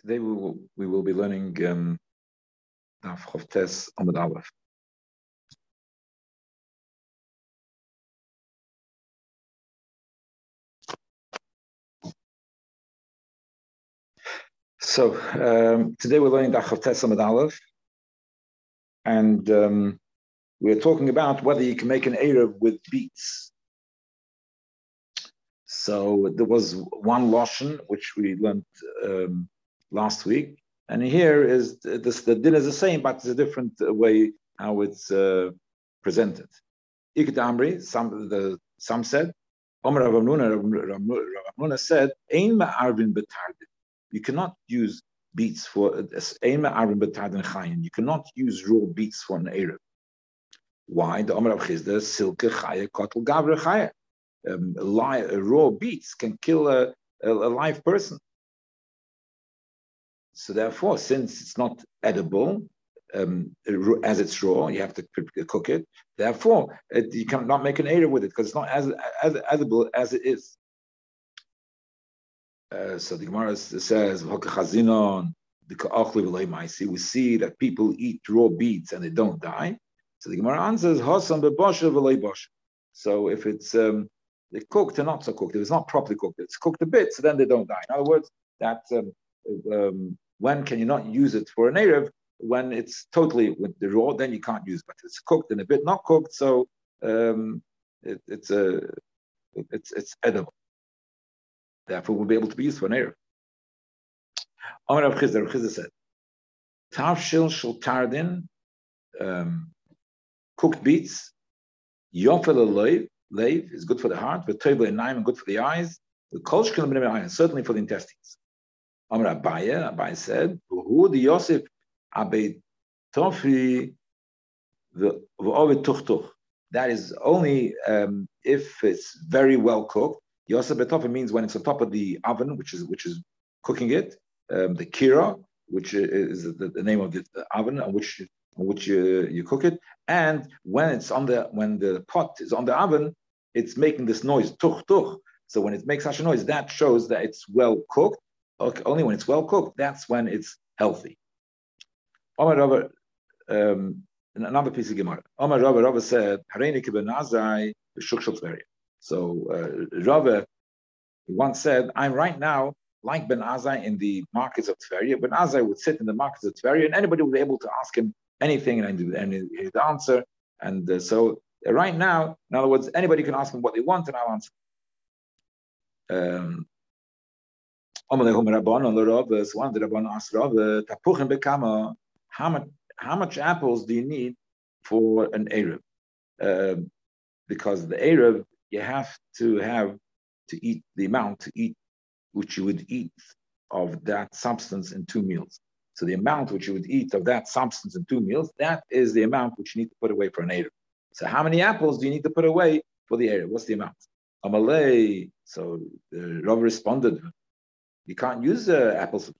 Today we will, we will be learning um, Daf Chavtes Amud Aleph. So um, today we're learning Daf Chavtes Amud Aleph, and um, we're talking about whether you can make an Erev with beets. So there was one Lashon, which we learned um, last week. And here is this, the din is the same, but it's a different way how it's uh, presented. Ikit some the some said, Omer Rav said, Ein ma'arvin betardin. You cannot use beets for Ein ma'arvin betardin chayin. You cannot use raw beets for an Erev. Why? The Omer Rav Chisda, silke chaya kotel gavre chaya. Um, raw beets can kill a, a, a live person. So therefore, since it's not edible, um, as it's raw, you have to cook it. Therefore, it, you cannot make an Erev with it because it's not as, as edible as it is. Uh, so the Gemara says, we see that people eat raw beets and they don't die. So the Gemara answers, So if it's um, cooked or not so cooked, if it's not properly cooked, it's cooked a bit, so then they don't die. In other words, that um, um, when can you not use it for an Erev? When it's totally with the raw, then you can't use it. But it's cooked and a bit not cooked, so um, it, it's a it's it's edible. Therefore, it will be able to be used for an Erev. Amar Rav Chisda, Chisda said, Tavshil shel tardin, um, cooked beets, yofel leiv is good for the heart, but toivel and naim good for the eyes, the kolshkin certainly for the intestines. Amr Abaye, Abaye said, Who the Yosef Abed Tofri tuchtuch. That is only um, if it's very well cooked. Yosef Betofi means when it's on top of the oven, which is which is cooking it. Um, the kira, which is the, the name of the, the, oven on which on which you, you cook it, and when it's on the when the pot is on the oven, it's making this noise tuch tuch. So when it makes such a noise, that shows that it's well cooked okay, only when it's well cooked, that's when it's healthy. Um, another piece of Gemara. Omar Rava, Rava said, So uh, Rava once said, I'm right now like Ben Azai in the markets of Tveria. Ben Azai would sit in the markets of Tveria and anybody would be able to ask him anything and, and he'd answer. And uh, so uh, right now, in other words, anybody can ask him what they want and I'll answer. Um, how much, how much apples do you need for an Erev? Uh, because the Erev, you have to have to eat the amount to eat which you would eat of that substance in two meals. So the amount which you would eat of that substance in two meals, that is the amount which you need to put away for an Erev. So how many apples do you need to put away for the Erev? What's the amount? Amalei. So the Rav responded, you can't use uh, apples.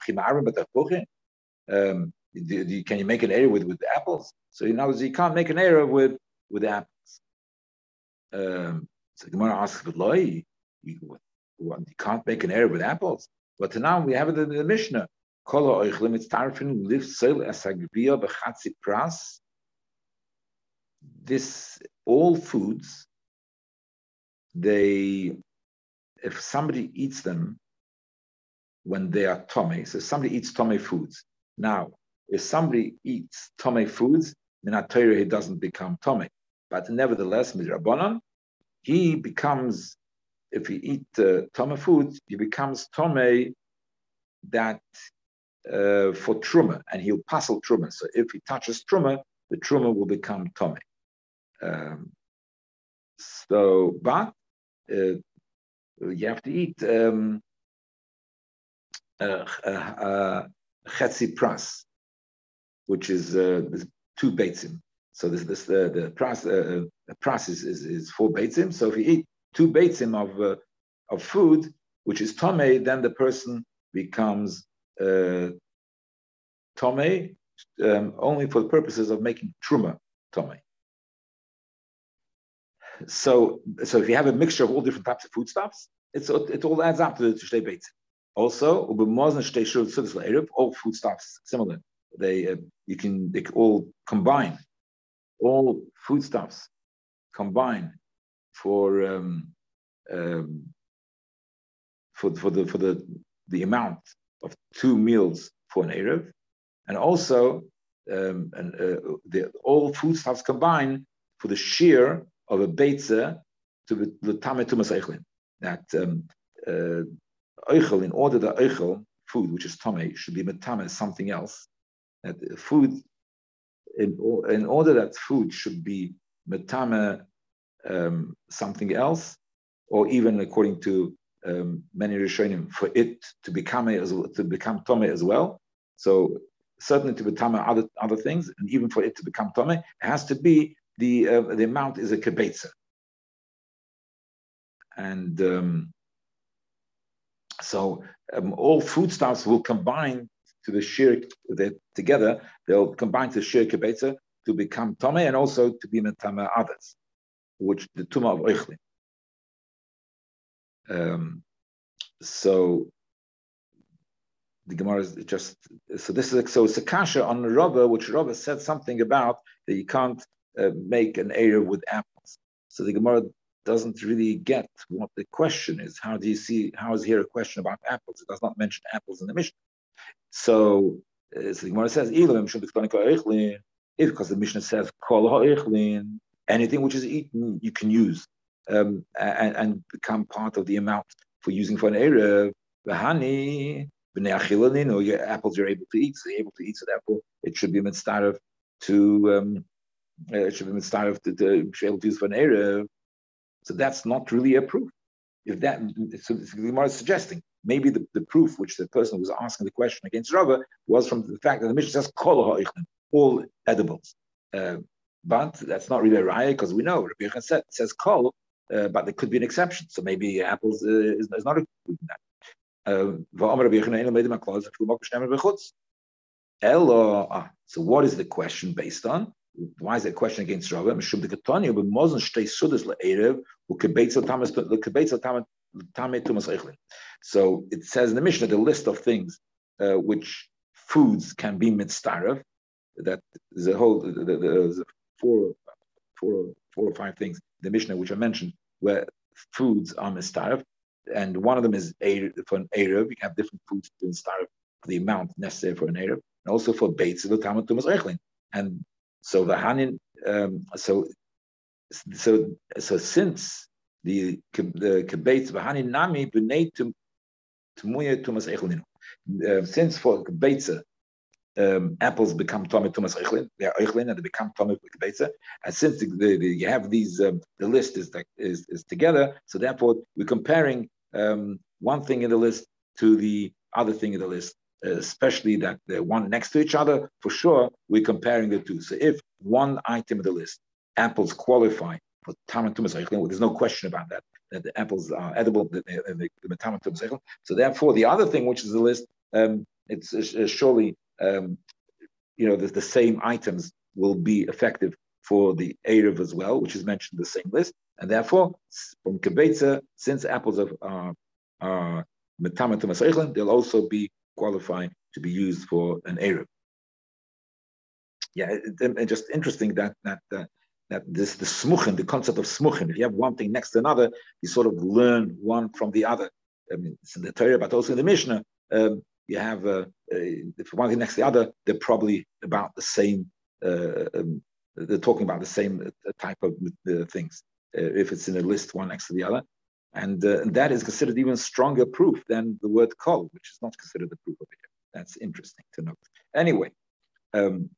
Um, do, do, can you make an error with, with apples? So in other words, you can't make an error with with apples. Um, so Gemara asks, but loy, you, you can't make an error with apples. But now we have it in the Mishnah. This all foods, they if somebody eats them, when they are tummy. So somebody eats tummy foods. Now, if somebody eats tummy foods, Torah he doesn't become tummy. But nevertheless, midrabanan, he becomes, if he eat uh, tummy foods, he becomes tummy that uh, for truma, and he'll passel truma. So if he touches truma, the truma will become tummy. Um, so, but uh, you have to eat um, chetzi pras, which is two beitzim. So this, this the the pras, uh, pras is, is, is four beitzim. So if you eat two beitzim of uh, of food, which is tome, then the person becomes uh, tome um, only for the purposes of making truma tome. So, so if you have a mixture of all different types of foodstuffs, it's it all adds up to the shtei beitzim. Also, all foodstuffs similar. They uh, you can they all combine. All foodstuffs combine for um, um, for for the for the the amount of two meals for an erev, and also um, and uh, the all foodstuffs combine for the shear of a beitza to the tametumas eichlin. That um, uh, eichel, in order that eichel, food, which is tame, should be metame something else. That food, in, in order that food should be metame um, something else, or even according to um, many Rishonim, for it to become as to become tome as well. So certainly to become other other things, and even for it to become tome, it has to be the uh, the amount is a kibetza. And um, so um, all foodstuffs will combine to the shir together. They'll combine to shir kibetza to become tome and also to be metame others, which the tuma of oichlin. Um, so the Gemara is just so this is so it's a kasha on the Rava, which Rava said something about that you can't uh, make an Erev with apples. So the Gemara doesn't really get what the question is. How do you see? How is here a question about apples? It does not mention apples in the Mishnah. So, uh, so the Gemara says, if because the Mishnah says anything which is eaten you can use um, and, and, become part of the amount for using for an. The honey, or your apples you're able to eat, so you're able to eat. So therefore, it should be mitzvah to um, uh, it should be mitzvah to, to be able to use for an Erev. So that's not really a proof. If that, so the Gemara is suggesting maybe the, the proof which the person was asking the question against Rava was from the fact that the Mishnah says kol all edibles. Uh, but that's not really a raya because we know Rabbi Yechon said says kol, uh, but there could be an exception. So maybe apples uh, is, is, not included in that. Uh, ah, so what is the question based on? Why is that question against Rava? Mishum the Ketanya, but sudas le'erev, u'kebeitzel tamas tumas eichlin. So it says in the Mishnah the list of things uh, which foods can be mitzvah. That a whole the, the, the, four, four, four or five things the Mishnah which I mentioned where foods are mitzvah, and one of them is for an erev. You have different foods to mitzvah the amount necessary for an erev, and also for beitzel tamei tumas eichlin. And so the Hanin, um, so so so since the the kibetz v'hanin nami b'nei tumuya tumas echlin. Uh, since for kibetza, um, apples become tummy tumas echlin, they are echlin and they become tummy kibetza. And since the, the, the, you have these, um, the list is, is is together, so therefore we're comparing um, one thing in the list to the other thing in the list especially that the one next to each other, for sure, we're comparing the two. So if one item of the list, apples qualify for Tam and there's no question about that, that the apples are edible, the, the, the Tam and So therefore, the other thing, which is the list, um, it's uh, surely, um, you know, the, the, same items will be effective for the Erev as well, which is mentioned in the same list. And therefore, from Kebetza, since apples are, are, are they'll also be qualify to be used for an Erev. Yeah, it, just interesting that that uh, that this the smuchen, the concept of smuchen. If you have one thing next to another, you sort of learn one from the other. I mean, it's in the Torah, but also in the Mishnah. Um, you have uh, uh, one thing next to the other, they're probably about the same. Uh, um, they're talking about the same uh, type of uh, things. if it's in a list, one next to the other, and, uh, that is considered even stronger proof than the word kol, which is not considered the proof of it. That's interesting to note. Anyway, um,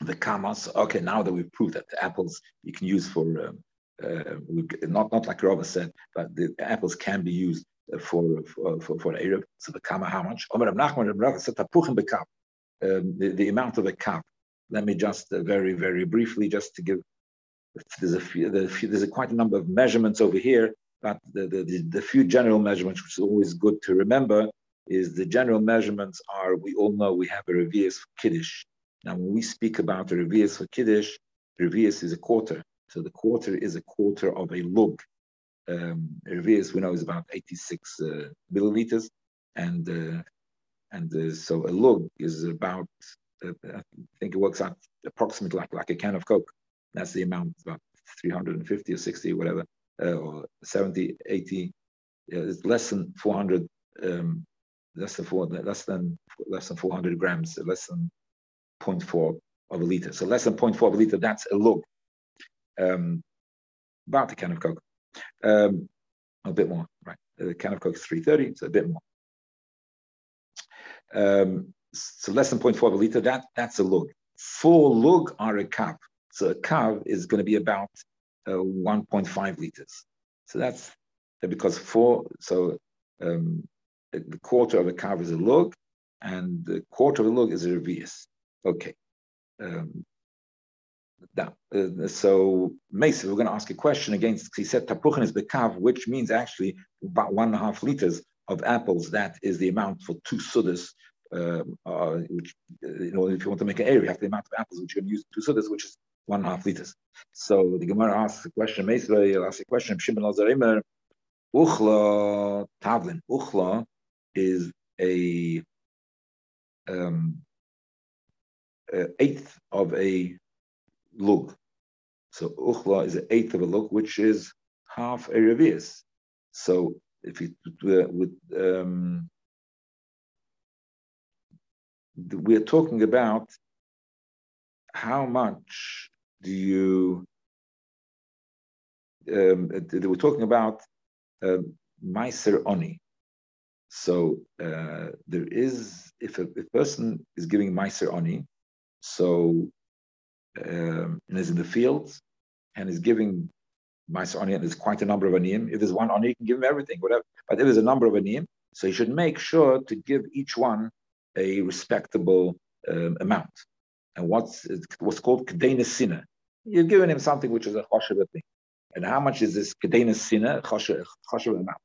the kamas. Okay, now that we've proved that the apples you can use for um, uh, not not like Rava said, but the apples can be used for for for, for Erev. So the kama how much? Um, the, the amount of a cup. Let me just uh, very very briefly just to give there's a few, there's a quite a number of measurements over here, but the, the, the, few general measurements, which is always good to remember, is the general measurements are, we all know we have a revius for Kiddush. Now, when we speak about a revius for Kiddush, revius is a quarter. So the quarter is a quarter of a lug. um, Revius, we know, is about 86 uh, milliliters, and uh, and uh, so a lug is about, uh, I think it works out approximately like, like a can of Coke. That's the amount, about 350 or 60, whatever, uh, or 70, 80. it's less than 400, um, less than four, less than less than 400 grams, less than 0.4 of a liter. So less than 0.4 of a liter, that's a lug. Um, about a can of Coke. Um, a bit more, right? A can of Coke is 330, so a bit more. Um, so less than 0.4 of a liter, that, that's a lug. Four lug are a kav. So a kav is going to be about uh, 1.5 liters. So that's because four, so um, the quarter of a kav is a lug, and the quarter of a lug is a revius. Okay. Um, uh, so Mason, we're going to ask a question against, he said tapuchin is bekav, which means actually about one and a half liters of apples. That is the amount for two sudas, um, uh, which, uh, you know, if you want to make an Erev, you have the amount of apples which you're going to use two sudas, which is one and a half liters. So the Gemara asks a question, Mason asks a question, Shimon Lazarimer, Uchla Tavlin. Uchla is a um, eighth of a lug. So uchla is an eighth of a lug, which is half a revius. So if you uh, with um, we're talking about how much do you um, we're talking about um, Meiser Oni. So uh, there is, if a, a, person is giving Meiser Oni, so um, and is in the fields and is giving Meiser Oni, and there's quite a number of Aniyim. If there's one Ani, you can give him everything, whatever. But if there's a number of Aniyim, so you should make sure to give each one a respectable um, amount. And what's what's called Kedena Sina. You're giving him something which is a choshev thing. And how much is this Kedena Sina, choshev amount?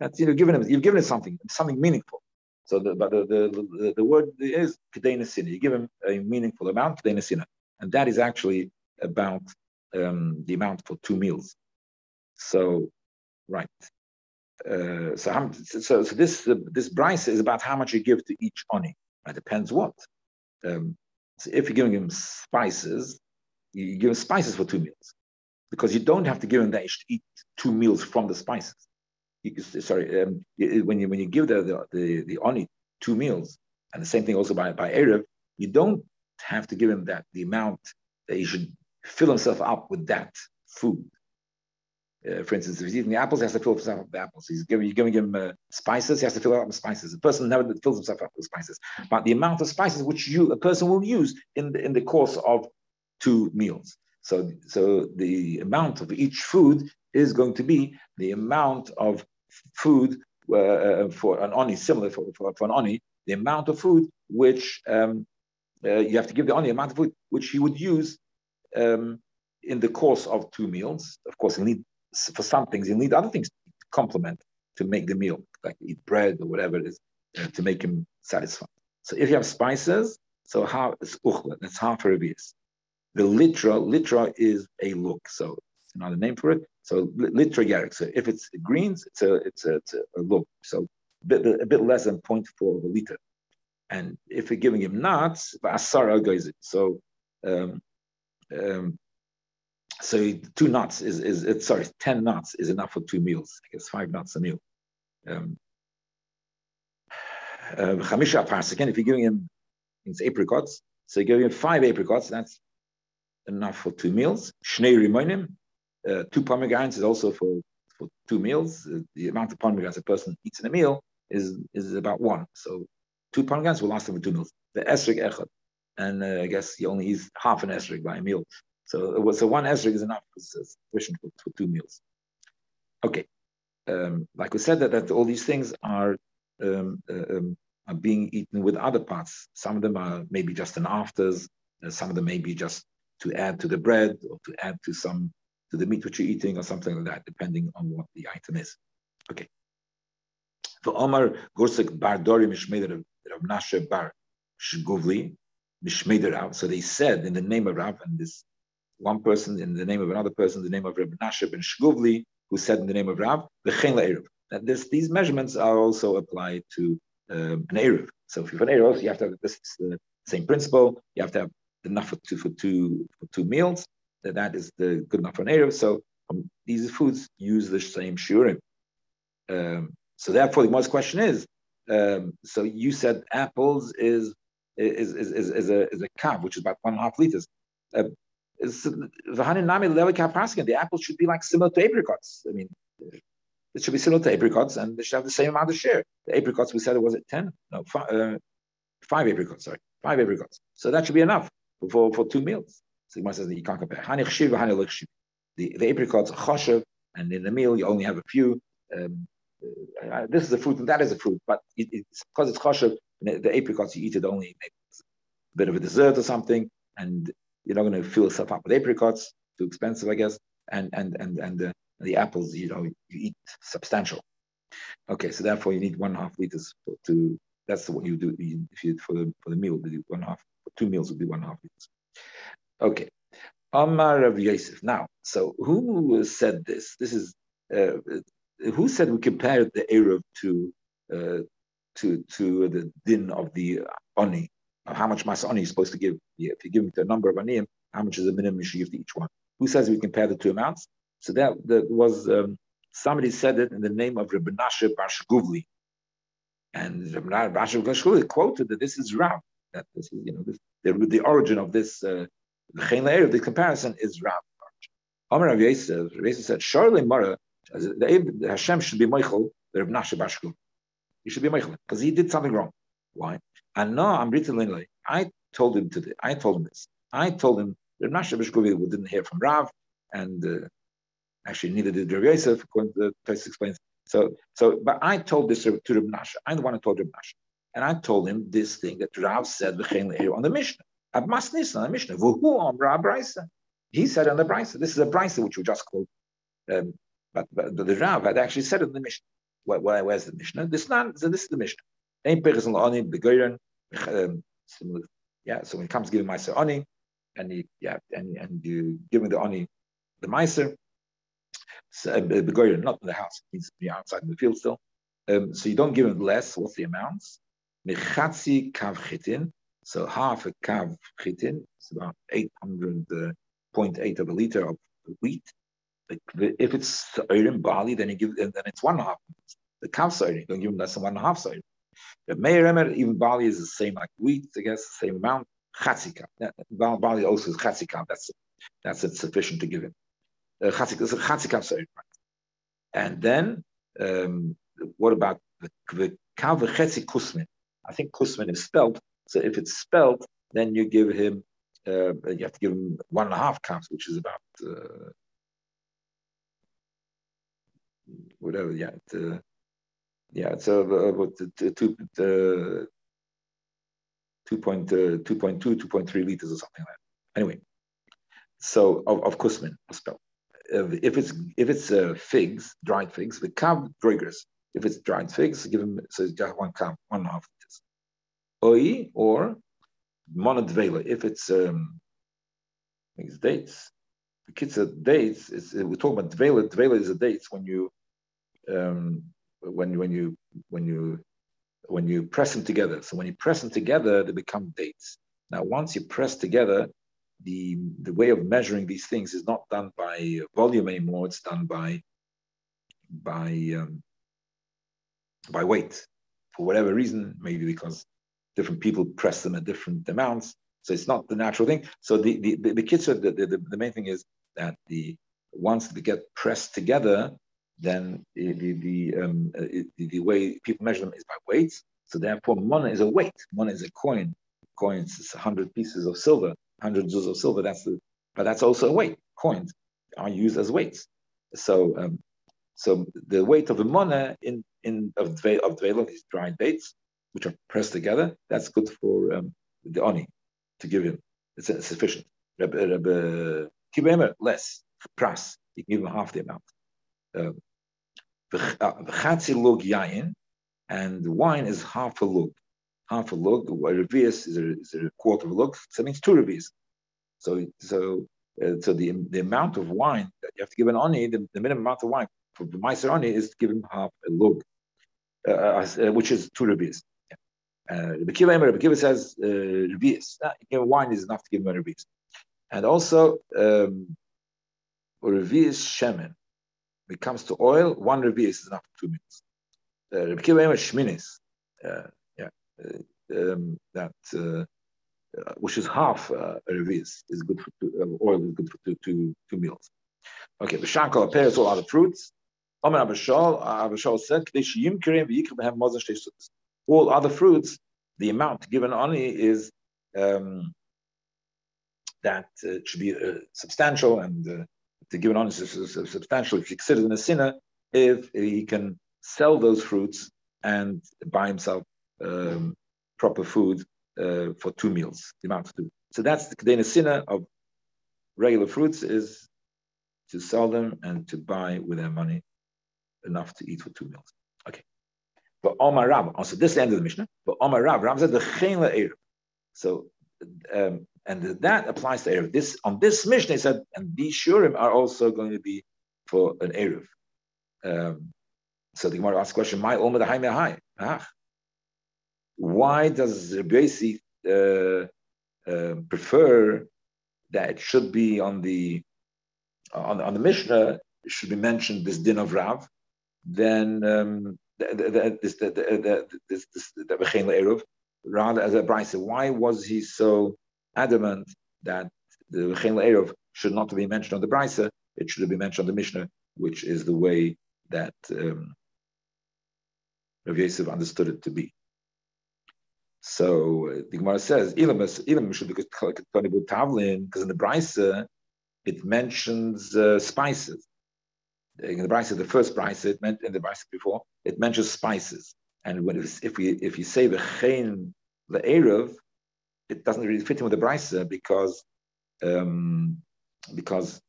That's you know, giving him, you've given him something, something meaningful. So, the, but the, the, the, the word is kedena sina. You give him a meaningful amount, kedena sina, and that is actually about um, the amount for two meals. So, right. Uh, so, how, so, so this uh, this price is about how much you give to each oni. It depends what. Um, so if you're giving him spices, you give him spices for two meals, because you don't have to give him that to eat two meals from the spices you, sorry, um, when you when you give the the the, the oni two meals, and the same thing also by by erev, you don't have to give him that the amount that he should fill himself up with that food. Uh, for instance, if he's eating the apples, he has to fill himself up with apples. He's giving, giving him uh, spices, he has to fill up with spices. A person never fills himself up with spices. But the amount of spices which you a person will use in the, in the course of two meals. So, so the amount of each food is going to be the amount of food uh, uh, for an oni, similar for, for, for, an oni, the amount of food which um, uh, you have to give the oni amount of food which he would use um, in the course of two meals. Of course, he'll need for some things, he'll need other things to complement to make the meal, like eat bread or whatever it is, uh, to make him satisfied. So if you have spices, so how it's uchla, that's half revius. The litra, litra is a look, so it's another name for it. So litra yarik. So if it's greens, it's a it's a, it's a, look. So a bit, a bit less than 0.4 of a liter. And if you're giving him nuts, So um, um, so two nuts is is sorry, ten nuts is enough for two meals. I guess five nuts a meal. Um, uh, again, if you're giving him it's apricots, so you're giving him five apricots, that's enough for two meals. Shnei rimonim, uh, two pomegranates is also for, for two meals. Uh, the amount of pomegranates a person eats in a meal is, is about one. So two pomegranates will last him for two meals. The esrig echad. And uh, I guess he only eats half an esrig by a meal. So, so one esrig is enough. It's sufficient for, for two meals. Okay. Um, like we said, that, that all these things are, um, uh, um, are being eaten with other parts. Some of them are maybe just an afters. Uh, some of them may be just to add to the bread or to add to some to the meat which you're eating or something like that, depending on what the item is. Okay. For Omar Gursik Bar Dori Rav Bar. So they said in the name of Rav, and this one person in the name of another person, the name of Rav Nashe ben Shguvli, who said in the name of Rav, the Chen Erev. This, these measurements are also applied to um, an Erev. So if you have an Erev, you have to have this the same principle. You have to have enough for two, for two, for two meals. That, that is the good enough for an Erev. So um, these foods use the same shurim. Um, so therefore, the most question is, um, so you said apples is is is, is, is a is a cup, which is about one and a half liters. Uh, the apples should be like similar to apricots. I mean, it should be similar to apricots, and they should have the same amount of share. The apricots, we said it was at ten, no, five, uh, five apricots. Sorry, five apricots. So that should be enough for for two meals. So he says that you can't compare. The the apricots are choshev, and in the meal you only have a few. Um, uh, this is a fruit and that is a fruit, but it, it's because it's choshev. The apricots you eat it only maybe a bit of a dessert or something, and you're not going to fill yourself up with apricots. Too expensive, I guess. And and and and the, the apples, you know, you eat substantial. Okay, so therefore you need one and a half liters to. That's what you do if you for the for the meal. You one half. For two meals would be one and a half liters. Okay. Amar of Yosef. Now, so who said this? This is uh, who said we compared the Erev to uh, to to the din of the oni, how much masa oni is supposed to give. If you give it a number of aniyim, how much is the minimum you should give to each one? Who says we compare the two amounts? So that, that was um, somebody said it in the name of Rabbi Nashe Bashguvli. And Rabbi Nashe Bashguvli quoted that this is Rav. That this is, you know, this, the, the origin of this, uh, the the comparison is Rav. Amar Rav Yosef, Rav Yosef said, Surely Mara, the Hashem should be Michael, the Rabbi Nashe Bashguvli. He should be Michael, because he did something wrong. Why? And no, I'm like I told him to I told him this. I told him that Nashe Bishkovi didn't hear from Rav, and uh, actually neither did Rav Yosef, according to the text explains. So, so, but I told this to Rav Nashe. I'm the one who told Rav Nashe. And I told him this thing that Rav said on the Mishnah. Abmas on the Mishnah. On Rav Brisa? He said on the Brisa. This is a Brisa which we just quote. Um, but, but, the Rav had actually said in the Mishnah. Where, where, where's the Mishnah? This, this is the Mishnah. Yeah, so when it comes to giving Meiser Oni, and you, yeah, and, and you give me the Oni the Meiser, so, uh, not in the house, it needs to be outside in the field still. Um, so you don't give him less. What's the amounts? Mechatzi kav chitin. So half a kav chitin, it's about 800.8 uh, of a liter of wheat. If it's iron barley, then you give, then it's one and a half. The kav you don't give him less than one and a half side. The Meir Emer, even barley is the same like wheat, I guess, the same amount. Chatzika. Barley also is chatzika. That's that's it, sufficient to give him. Uh, chatzika sorry. And then um, what about the, kav chetzi kusmin? I think kusmin is spelled. So if it's spelled, then you give him uh, you have to give him one and a half cups, which is about uh, whatever. Yeah, uh, yeah, so about two, uh, 2.2, 2.3 liters or something like that. Anyway, so of, of kusmin, spell. if it's if it's uh, figs, dried figs, the kav droigers. If it's dried figs, give them so just one kav, one and a half liters. Oi or monodvela. If it's um, it's dates. The kids are dates. It's, we're talking about dvela. Dvela is a dates when you um, when when you when you when you press them together. So when you press them together, they become dates. Now, once you press together, the the way of measuring these things is not done by volume anymore. It's done by by um, by weight for whatever reason, maybe because different people press them at different amounts. So it's not the natural thing. So the the the, the kitzur, the, the, the main thing is that the once they get pressed together, then the, the, um, uh, the, the, way people measure them is by weights. So therefore, mana is a weight. Mana is a coin. Coins is 100 pieces of silver, 100 zuz of silver. That's the, but that's also a weight. Coins are used as weights. So, um, so the weight of a mana in in of dve, of these dried dates, which are pressed together, that's good for um, the oni to give him. It's, sufficient. less pras. You can give him half the amount. Um, V'chatzi lug yayin, and wine is half a lug. Half a lug, a revius is a, is a quarter of a lug, so it means two revius. So, so, uh, so the, the amount of wine that you have to give an oni, the, the minimum amount of wine for the Meiser oni is to give him half a lug, uh, uh, which is two. Uh, the Kiva Emer, Kiva says uh, revius. Uh, wine is enough to give him a revius. And also, um, rubies shemen. When it comes to oil, one revius is enough for two minutes. Uh, Rabbi Kiva shminis. Uh, yeah, uh, um, that uh, which is half uh, a revis, is good for two, oil is good for two, two, two meals. Okay, the shankal pairs all other fruits. Omer Abba Shaul, Abishal said, all other fruits, the amount given only is um, that uh, should be uh, substantial and to give an honest substantial if you consider in a sinner if he can sell those fruits and buy himself um, proper food uh, for two meals, the amount of two. So that's the kedena sinna of regular fruits is to sell them and to buy with their money enough to eat for two meals. Okay. But Omar Rab, also this is the end of the Mishnah, but Omar Rab, Rab said the Erev. So, um, and that applies to Erev. This, on this Mishnah, he said, and these Shurim are also going to be for an Erev. Um, so the Gemara asks the question, my Omer the Ah, why does Rebbeisi uh, uh, prefer that it should be on the on, on the Mishnah should be mentioned this din of Rav, then um, this the the this this the rather as a brisa. Why was he so adamant that the V'chein Erev should not be mentioned on the brisa? It should be mentioned on the Mishnah, which is the way that um, Rav Yosef understood it to be. So uh, the Gemara says, even should be because in the Brisa it mentions uh, spices. In the Brisa, the first Brisa, it meant in the Brisa before, it mentions spices. And when if we if you say the chen erev, it doesn't really fit in with the Brisa because um, because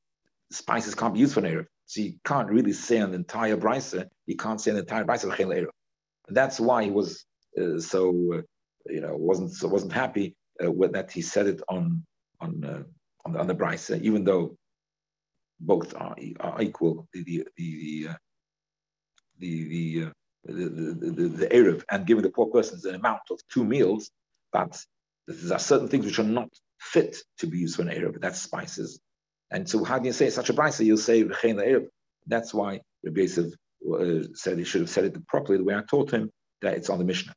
spices can't be used for erev. So you can't really say an entire brisa. You can't say an entire brisa chen erev. That's why he was uh, so uh, you know, wasn't wasn't happy uh, with that he said it on on uh, on the on the brisa, even though both are, are equal. The the the uh, the the, uh, the, the, the, the Erev and giving the poor persons an amount of two meals, but there are certain things which are not fit to be used for an Erev, that's spices. And so how do you say such a brisa? You'll say. That's why Rabbi Yosef uh, said he should have said it properly the way I taught him, that it's on the Mishnah.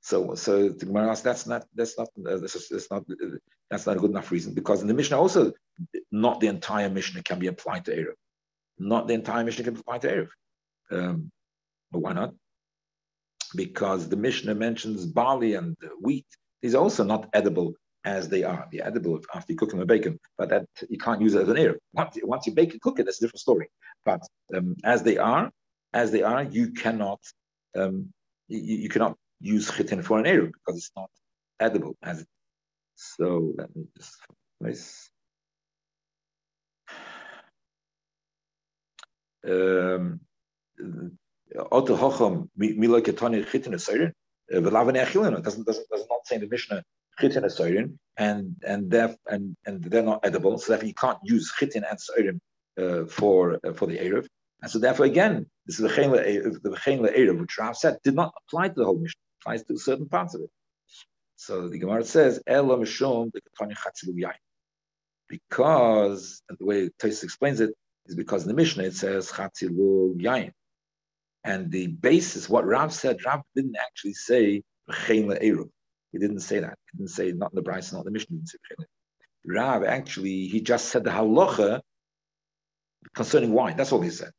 So, so the Gemara asks, that's not, that's not, uh, that's, that's not, uh, that's not a good enough reason because in the Mishnah also, not the entire Mishnah can be applied to Erev. Not the entire Mishnah can be applied to Erev. Um, but why not? Because the Mishnah mentions barley and wheat. These are also not edible as they are. They're edible after you cook them and bake them, but that you can't use it as an Erev. Once, once you bake and cook it, that's a different story. But um, as they are, as they are, you cannot, um, you, you cannot use chitin for an Eruv because it's not edible as it. So let me just place. Um, Oto Hocham Mila Ketani Chitin Asirin, uh, Velavane Achilin. It doesn't doesn't does not say in the Mishnah Chitin Asirin, and and therefore and and they're not edible. So therefore you can't use Chitin and Asirin uh, for uh, for the Erev. And so therefore again, this is the V'chein Erev, which Rav said did not apply to the whole Mishnah applies to certain parts of it. So the Gemara says, Ela Mishum because the way Tais explains it is because in the Mishnah it says Chatzilu Yain. And the basis, what Rav said, Rav didn't actually say He didn't say that. He didn't say not in the Brisa, not in the Mishnah. Rav actually, he just said the halacha concerning wine. That's all he said.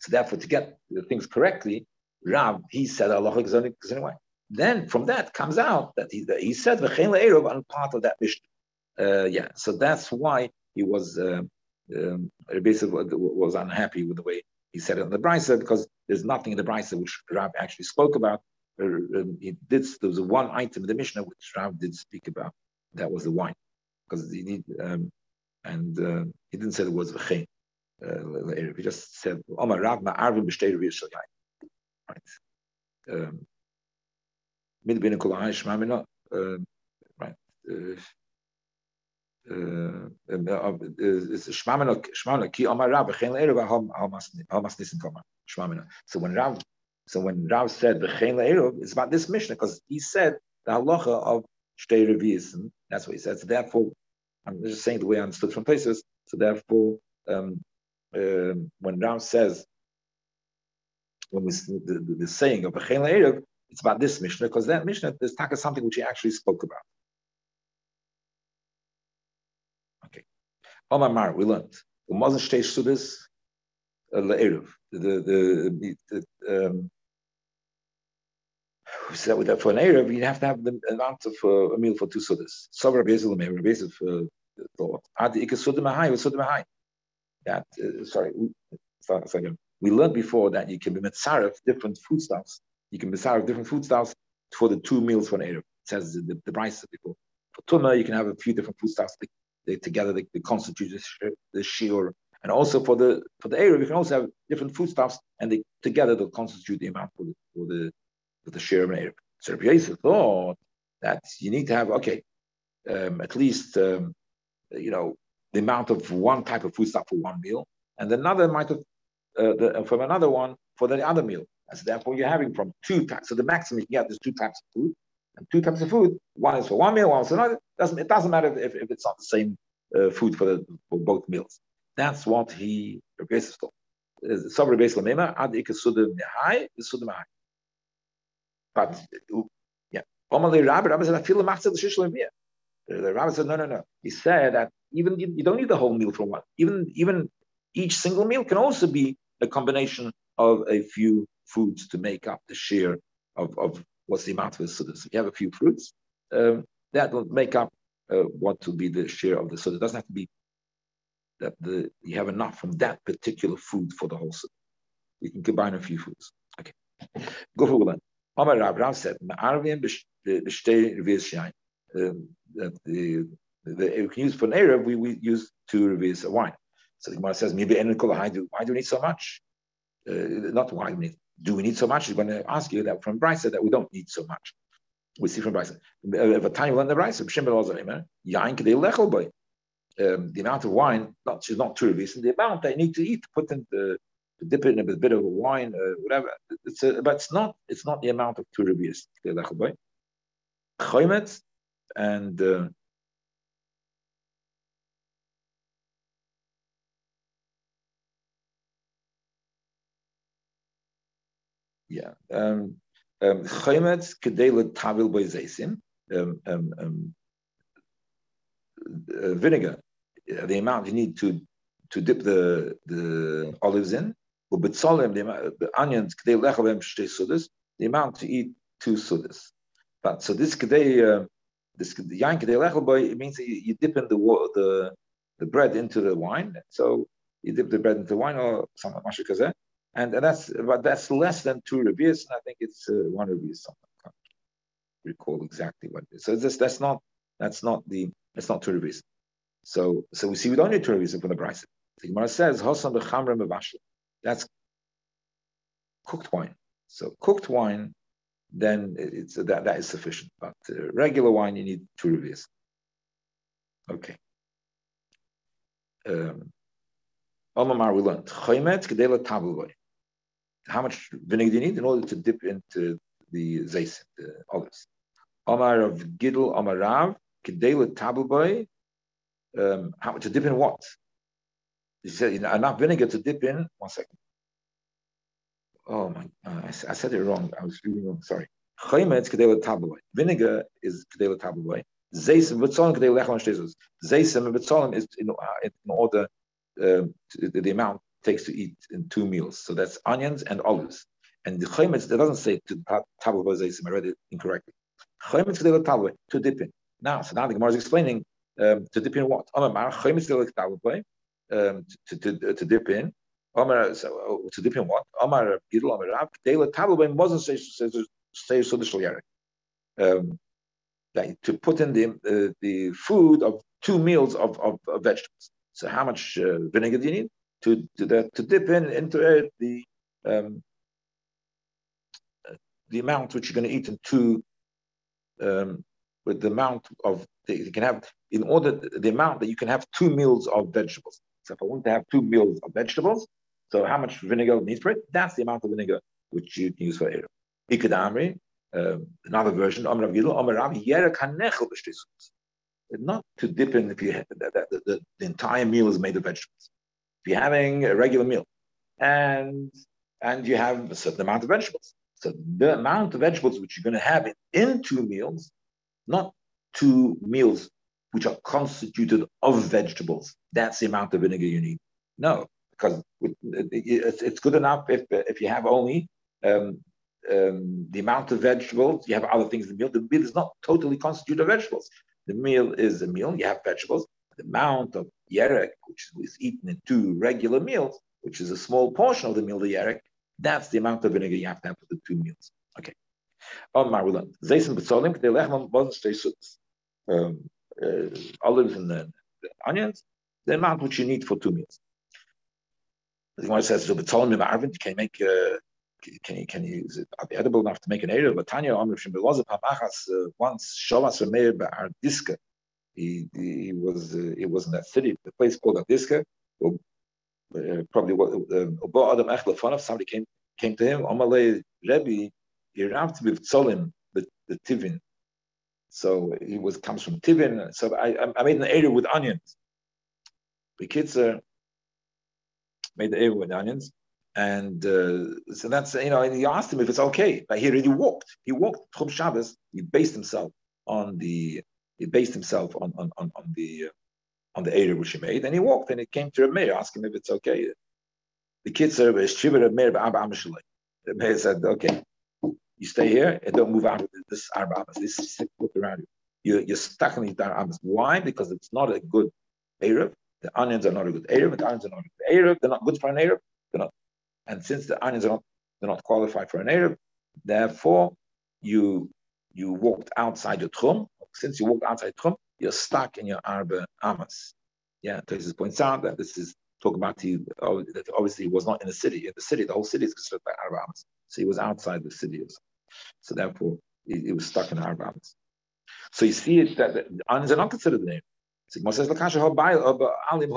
So therefore, to get the things correctly, Rav, he said halacha concerning wine then from that comes out that he, that he said v'chein le'erov on part of that Mishnah. Uh, yeah, so that's why he was uh, um, was unhappy with the way he said it in the Brisa because there's nothing in the Brisa which Rab actually spoke about. Uh, um, he did there was one item in the Mishnah which Rab did speak about. That was the wine because he need um, and uh, he didn't say the words v'chein. Uh, he just said Omar Rab ma'arvim b'shtei Right. Um, mit bin kol ein schmamina right uh, So when Rav so when Rav said it's about this Mishnah because he said the halacha of Shtei Revi'is, that's what he said. So therefore, I'm just saying the way I understood from places. So therefore, um, when Rav says when we the, the, the saying of le'eruv, it's about this Mishnah because that Mishnah is something which he actually spoke about. Omar Mar, we learned. Umazon shtei sudas le'eruv. The the the um, said with that for an eruv, you have to have the amount of uh, a meal for two sudas. So Rabbi Yezel Meir, Rabbi Yezel uh, thought. Ad ikah sudah mahai, was sudah mahai. That uh, sorry, we, sorry, we learned before that you can be mitzaref different foodstuffs. You can be mitzaref different foodstuffs for the two meals for an eruv. It says the, the, the Brisa before. For tuna, you can have a few different foodstuffs they together they, they constitute the, shiur. And also for the for the Erev, we can also have different foodstuffs, and they together they'll constitute the amount for the for the for the shiur and Erev. So Rabbi Yosef thought that you need to have okay, um, at least um, you know the amount of one type of foodstuff for one meal, and another amount of uh, the, from another one for the other meal. And so therefore you're having from two types. So the maximum you can get is two types of food, and two types of food. One is for one meal, one is for another. Doesn't it doesn't matter if, if it's not the same uh, food for the for both meals. That's what he replaces to. But yeah, Omali Rabbi said I feel the the The Rabbi said no no no. He said that even you, you don't need the whole meal for one. Even even each single meal can also be a combination of a few foods to make up the share of, of what's the amount of the sudas. If you have a few fruits, um, that will make up uh, what will be the share of the suda. It doesn't have to be that the you have enough from that particular food for the whole suda. You can combine a few foods. Okay. Go for one. Omar Rav said, "Ma'arvim b'shtei shayin." Um, that the the we can use for an Erev, we, we use two revius of wine. So the Gemara says, "Maybe why do we need so much? Uh, not why we need do we need so much? He's going to ask you that from Brisa that we don't need so much. We see from Brisa. If a time learn the Brisa, um, the amount of wine, not is not true and the amount they need to eat, put in the dip it in a bit of wine, uh, whatever. It's a, but it's not it's not the amount of two revius. and uh, yeah. Um, um, by. Um, um, uh, vinegar, uh, the amount you need to to dip the the olives in. Ubetzolim, the, the onions, kedei lechavem shtei sudas, the amount to eat two sudas. But so this kedei, uh, this yain lechavboy, it means you, you dip in the the the bread into the wine. So you dip the bread into wine or something, mashikazeh and, and that's but that's less than two revius. And I think it's uh, one review something. I can't recall exactly what it is. So this that's not that's not the that's not two revius. So so we see we don't need two revius for the Brisa. The Gemara says Hosan That's cooked wine. So cooked wine, then it's that that is sufficient. But uh, regular wine, you need two revius. Okay. Um, Omar we learned how much vinegar do you need in order to dip into the zayis, the olives? Omar of Gidl, Omar Rav, Kedela Tabuboy, um, how to dip in what? He said, enough vinegar to dip in. One second. Oh my, uh, I, I, said it wrong. I was reading wrong. Sorry. Chaymetz Kedela Tabuboy. Vinegar is Kedela Tabuboy. Zaysim Vitzolim Kedela Lechon Shtezos. Zaysim and Vitzolim is in, uh, in order, uh, the, the amount takes to eat in two meals. So that's onions and olives. And the chaymetz, it doesn't say to tabel I read it incorrectly. Chaymetz to dip in. Now, so now the Gemara is explaining um, to dip in what? Um, to, to, to dip in. Omar, so, oh, to dip in what? Omar Gidl, Omar Rav, Dela Tabel wasn't say say so the um, to put in the uh, the food of two meals of, of, of vegetables. So how much uh, vinegar do you need? To to, to dip in into it the um, the amount which you're going to eat in two um, with the amount of you can have in order the amount that you can have two meals of vegetables. So if I want to have two meals of vegetables, so how much vinegar needs for it? That's the amount of vinegar which you can use for Erev. Ikadamri, um, another version, Amr Avgilu, Amr Ravi, Not to dip in if you the, the, the, the entire meal is made of vegetables. You're having a regular meal and and you have a certain amount of vegetables. So the amount of vegetables which you're going to have in, in two meals, not two meals which are constituted of vegetables. That's the amount of vinegar you need. No, because it's good enough if if you have only um, um, the amount of vegetables. You have other things in the meal. The meal is not totally constituted of vegetables. The meal is a meal. You have vegetables. Amount of yerek, which is eaten in two regular meals, which is a small portion of the meal, the yerek, that's the amount of vinegar you have to have for the two meals. Okay. Um, uh, olives and the, the, onions, the amount which you need for two meals. The Gemara says, so can you make, uh, can you, can you, is it edible enough to make an erev? But Tanya, uh, once, Shavas Remeir Ba'ar Diska, he, he was, uh, he was in that city, the place called Adiska, uh, probably what uh, Adam Echlefanav, somebody came came to him, Amalei Rebbe, he raved with Tzolim, the, the Tivin. So he was comes from Tivin. So I, I made an erev with onions. The kids uh, made the erev with onions. And uh, so that's, you know, and he asked him if it's okay. But he already walked. He walked Tchum Shabbos. He based himself on the, he based himself on, on, on, on the, uh, on the erev which he made, and he walked, and he came to the Meir, asking him if it's okay. The kid said, "Shiva Meir The Meir said, "Okay, you stay here and don't move out of this arba This is sick around you. You're, you're stuck in these amas. Why? Because it's not a good erev. The onions are not a good erev. The onions are not a good erev. They're not good for an erev. They're not. And since the onions are not, they're not qualified for an erev, therefore you you walked outside your tchum. Since you walk outside tchum, you're stuck in your Arba Amas. Yeah, Tosfos points out that this is talking about he oh, that obviously he was not in the city. In the city, the whole city is considered by Arba Amas. So he was outside the city. So therefore, he, he was stuck in Arba Amas. So you see it that the onions are not considered the name. Sigma says Alim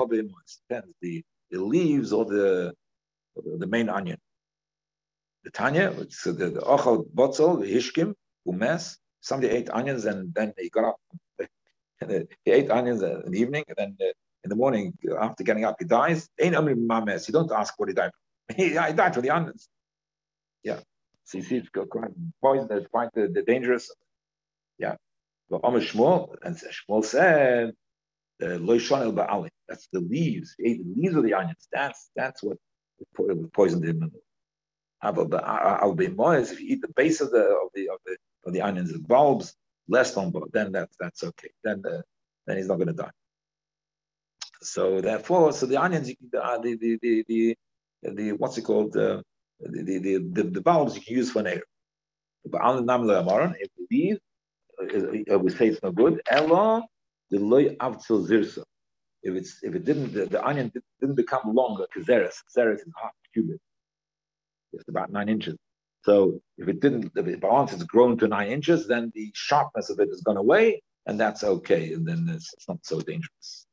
Depends the the leaves or the the main onion. The Tanya, so the, Ochel Botzel, the Hishkim, Umes, somebody ate onions and then he got up he ate onions in the evening, and then uh, in the morning, after getting up, he dies. Ain't only mames. You don't ask what he died he, died from the onions. Yeah. So you see, it's quite poisonous, quite the, the dangerous. Yeah. But Amr Shmuel, and Shmuel said, "Loishon el That's the leaves. He ate the leaves of the onions. That's that's what poisoned him. If you eat the base of the of the of the, of the onions, the bulbs, less on board, then that's that's okay. Then uh, then he's not going to die. So therefore, so the onions, the the the the, the, the what's it called? Uh, the, the, the, the, the bulbs you can use for. But the namla amaran, if we leave, uh, we say it's no good. Ella the loy avtzil zirsa. If it's if it didn't the, the onion didn't become longer, kazeres, kazeres is half cubit. It's about nine inches. So if it didn't, if it, once it's grown to nine inches, then the sharpness of it has gone away, and that's okay, and then it's, it's not so dangerous.